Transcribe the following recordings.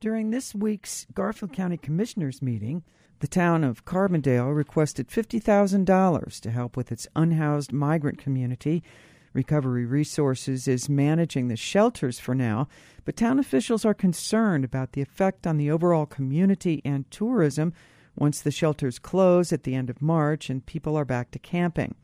During this week's Garfield County Commissioners meeting, the town of Carbondale requested $50,000 to help with its unhoused migrant community. Recovery Resources is managing the shelters for now, but town officials are concerned about the effect on the overall community and tourism once the shelters close at the end of March and people are back to camping.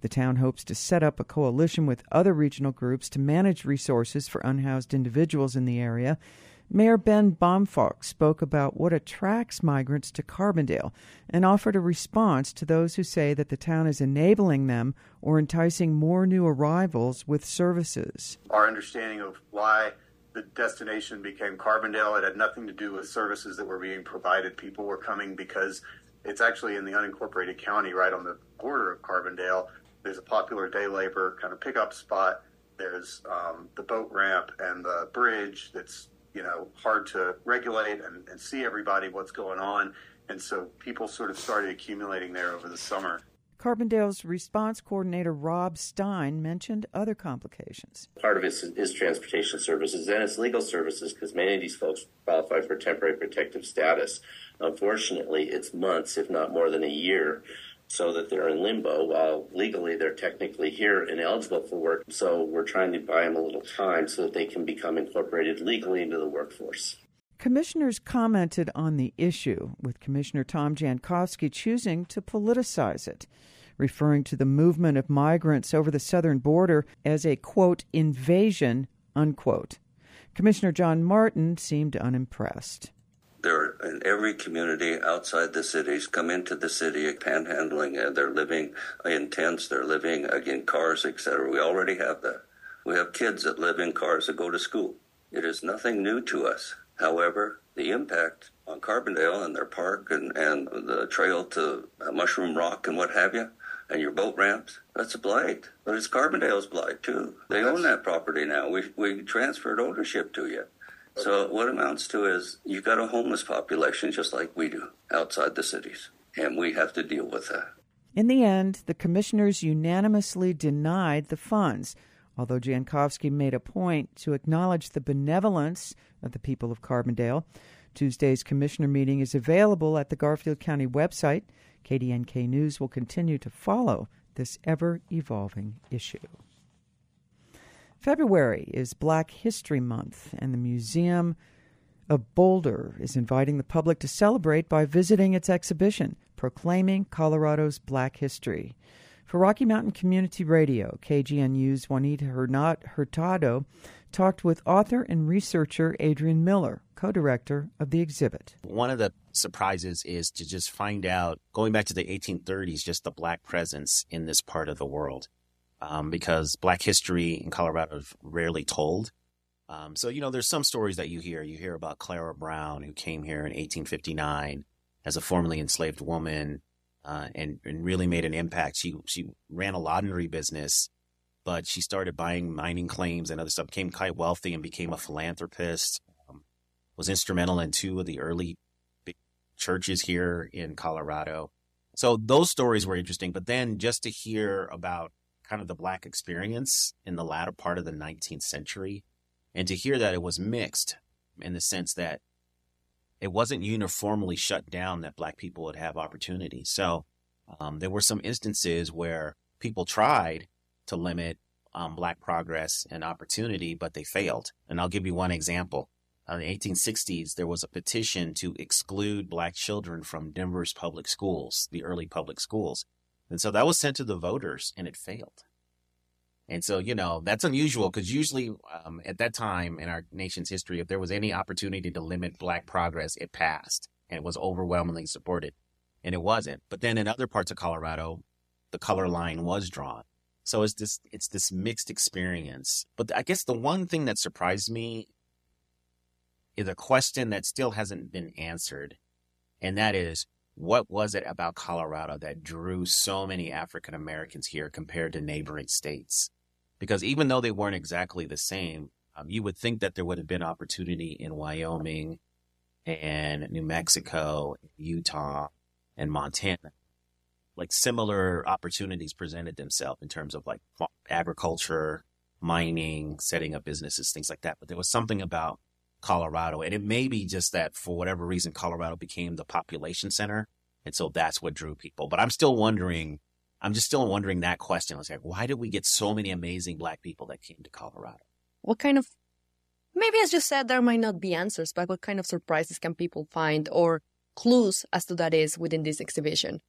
The town hopes to set up a coalition with other regional groups to manage resources for unhoused individuals in the area. Mayor Ben Bohmfalk spoke about what attracts migrants to Carbondale and offered a response to those who say that the town is enabling them or enticing more new arrivals with services. Our understanding of why the destination became Carbondale, it had nothing to do with services that were being provided. People were coming because it's actually in the unincorporated county right on the border of Carbondale. There's a popular day labor kind of pickup spot. There's um, the boat ramp and the bridge that's you know hard to regulate and, and see everybody what's going on and so people sort of started accumulating there over the summer Carbondale's response coordinator Rob Stein mentioned other complications. Part of it is, is transportation services and it's legal services because many of these folks qualify for temporary protective status. Unfortunately, it's months, if not more than a year, so that they're in limbo while legally they're technically here and eligible for work. So we're trying to buy them a little time so that they can become incorporated legally into the workforce. Commissioners commented on the issue, with Commissioner Tom Jankovsky choosing to politicize it, referring to the movement of migrants over the southern border as a quote invasion unquote. Commissioner John Martin seemed unimpressed. In every community outside the cities, come into the city panhandling, and they're living in tents, they're living in cars, etc. We already have that. We have kids that live in cars that go to school. It is nothing new to us. However, the impact on Carbondale and their park and, and the trail to Mushroom Rock and what have you, and your boat ramps, that's a blight. But it's Carbondale's blight too. They own that property now. We, we transferred ownership to you. So what amounts to is you've got a homeless population just like we do outside the cities, and we have to deal with that. In the end, the commissioners unanimously denied the funds, although Jankovsky made a point to acknowledge the benevolence of the people of Carbondale. Tuesday's commissioner meeting is available at the Garfield County website. KDNK News will continue to follow this ever evolving issue. February is Black History Month, and the Museum of Boulder is inviting the public to celebrate by visiting its exhibition, Proclaiming Colorado's Black History. For Rocky Mountain Community Radio, KGNU's Juanita Hurtado talked with author and researcher Adrian Miller, co director of the exhibit. One of the surprises is to just find out, going back to the 1830s, just the black presence in this part of the world um, because Black history in Colorado is rarely told. Um, so, you know, there's some stories that you hear. You hear about Clara Brown, who came here in 1859 as a formerly enslaved woman uh, and, and really made an impact. She, she ran a laundry business, but she started buying mining claims and other stuff, became quite wealthy and became a philanthropist, um, was instrumental in two of the early big churches here in Colorado. So those stories were interesting. But then just to hear about kind of the black experience in the latter part of the 19th century and to hear that it was mixed in the sense that it wasn't uniformly shut down that black people would have opportunity. So um, there were some instances where people tried to limit um, black progress and opportunity, but they failed. And I'll give you one example. In the 1860s, there was a petition to exclude black children from Denver's public schools, the early public schools. And so that was sent to the voters and it failed. And so, you know, that's unusual because usually um, at that time in our nation's history, if there was any opportunity to limit black progress, it passed and it was overwhelmingly supported. And it wasn't. But then in other parts of Colorado, the color line was drawn. So it's this it's this mixed experience. But I guess the one thing that surprised me is a question that still hasn't been answered. And that is what was it about Colorado that drew so many African Americans here compared to neighboring states? Because even though they weren't exactly the same, um, you would think that there would have been opportunity in Wyoming and New Mexico, Utah, and Montana. Like similar opportunities presented themselves in terms of like agriculture, mining, setting up businesses, things like that. But there was something about Colorado. And it may be just that for whatever reason, Colorado became the population center. And so that's what drew people. But I'm still wondering, I'm just still wondering that question. I was like, why did we get so many amazing black people that came to Colorado? What kind of, maybe as you said, there might not be answers, but what kind of surprises can people find or clues as to that is within this exhibition?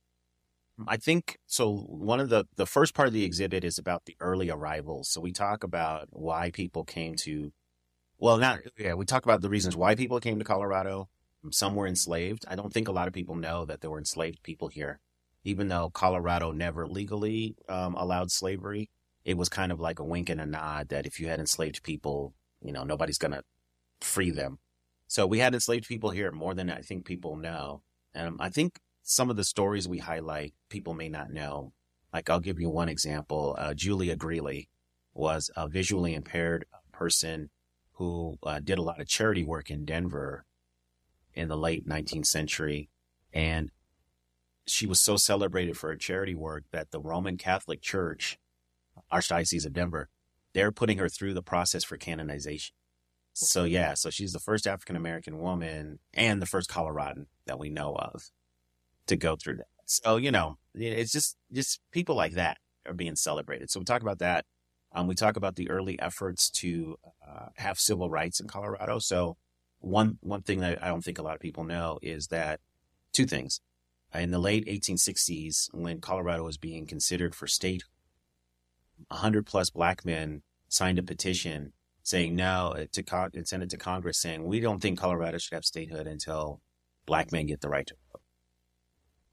I think so. One of the the first part of the exhibit is about the early arrivals. So we talk about why people came to, well, not yeah, we talk about the reasons why people came to Colorado. Some were enslaved. I don't think a lot of people know that there were enslaved people here, even though Colorado never legally um, allowed slavery. It was kind of like a wink and a nod that if you had enslaved people, you know, nobody's gonna free them. So we had enslaved people here more than I think people know. And I think some of the stories we highlight, people may not know. Like I'll give you one example. Uh, Julia Greeley was a visually impaired person who uh, did a lot of charity work in Denver in the late 19th century. And she was so celebrated for her charity work that the Roman Catholic Church, Archdiocese of Denver, they're putting her through the process for canonization. So yeah, so she's the first African American woman and the first Coloradan that we know of to go through that. So, you know, it's just, just people like that are being celebrated. So we talk about that. Um, we talk about the early efforts to uh, have civil rights in Colorado. So one, one thing that I don't think a lot of people know is that two things. In the late 1860s, when Colorado was being considered for state, 100 plus black men signed a petition saying no to con- and sent it to Congress saying we don't think Colorado should have statehood until black men get the right to vote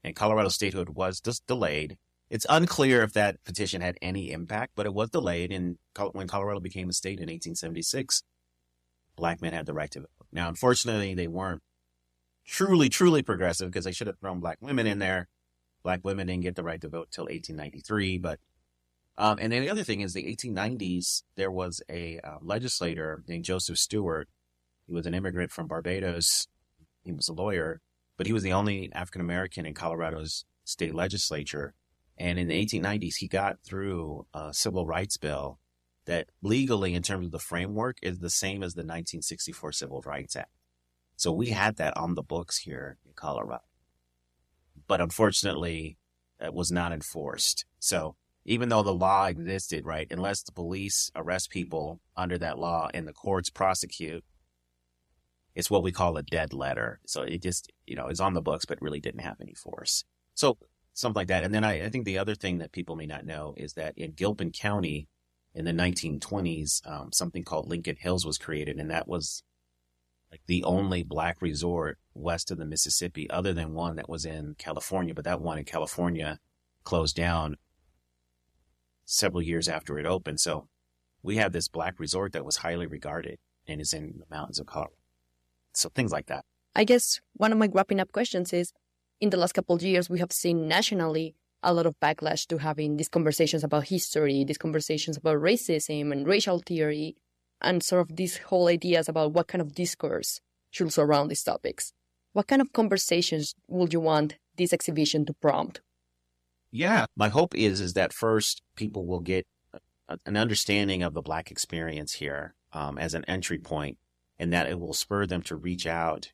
and Colorado statehood was just delayed. It's unclear if that petition had any impact, but it was delayed. And when Colorado became a state in 1876, black men had the right to vote. Now, unfortunately, they weren't truly, truly progressive because they should have thrown black women in there. Black women didn't get the right to vote till 1893. But, um, and then the other thing is the 1890s, there was a uh, legislator named Joseph Stuart. He was an immigrant from Barbados. He was a lawyer but he was the only African American in Colorado's state legislature. And in the 1890s, he got through a civil rights bill that legally, in terms of the framework, is the same as the 1964 Civil Rights Act. So we had that on the books here in Colorado. But unfortunately, it was not enforced. So even though the law existed, right, unless the police arrest people under that law and the courts prosecute, it's what we call a dead letter. So it just, you know, is on the books, but really didn't have any force. So something like that. And then I, I think the other thing that people may not know is that in Gilpin County in the 1920s, um, something called Lincoln Hills was created. And that was like the only black resort west of the Mississippi, other than one that was in California. But that one in California closed down several years after it opened. So we have this black resort that was highly regarded and is in the mountains of Colorado. So things like that. I guess one of my wrapping up questions is in the last couple of years, we have seen nationally a lot of backlash to having these conversations about history, these conversations about racism and racial theory, and sort of these whole ideas about what kind of discourse should surround these topics. What kind of conversations would you want this exhibition to prompt? Yeah, my hope is is that first people will get an understanding of the Black experience here um, as an entry point and that it will spur them to reach out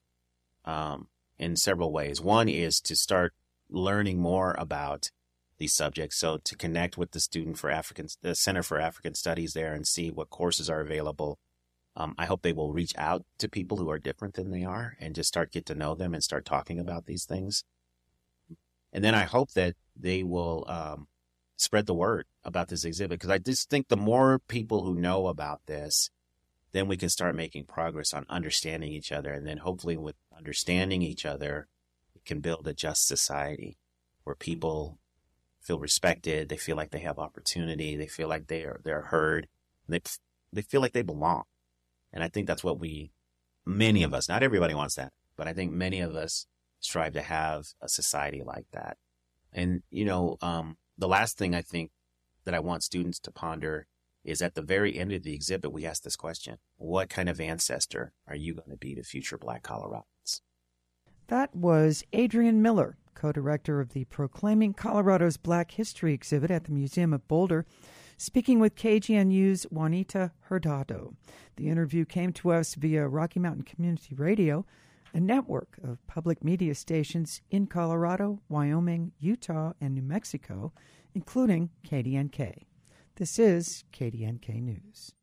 um, in several ways. One is to start learning more about these subjects. So to connect with the student for African, the Center for African Studies there and see what courses are available. Um, I hope they will reach out to people who are different than they are and just start get to know them and start talking about these things. And then I hope that they will um, spread the word about this exhibit because I just think the more people who know about this, then we can start making progress on understanding each other. And then hopefully with understanding each other, can build a just society where people feel respected. They feel like they have opportunity. They feel like they are, they're heard. They, they feel like they belong. And I think that's what we, many of us, not everybody wants that, but I think many of us strive to have a society like that. And, you know, um, the last thing I think that I want students to ponder is at the very end of the exhibit, we ask this question What kind of ancestor are you going to be to future black Coloradans? That was Adrian Miller, co director of the Proclaiming Colorado's Black History exhibit at the Museum of Boulder. speaking with KGNU's Juanita Hurtado. The interview came to us via Rocky Mountain Community Radio, a network of public media stations in Colorado, Wyoming, Utah, and New Mexico, including KDNK. This is KDNK News.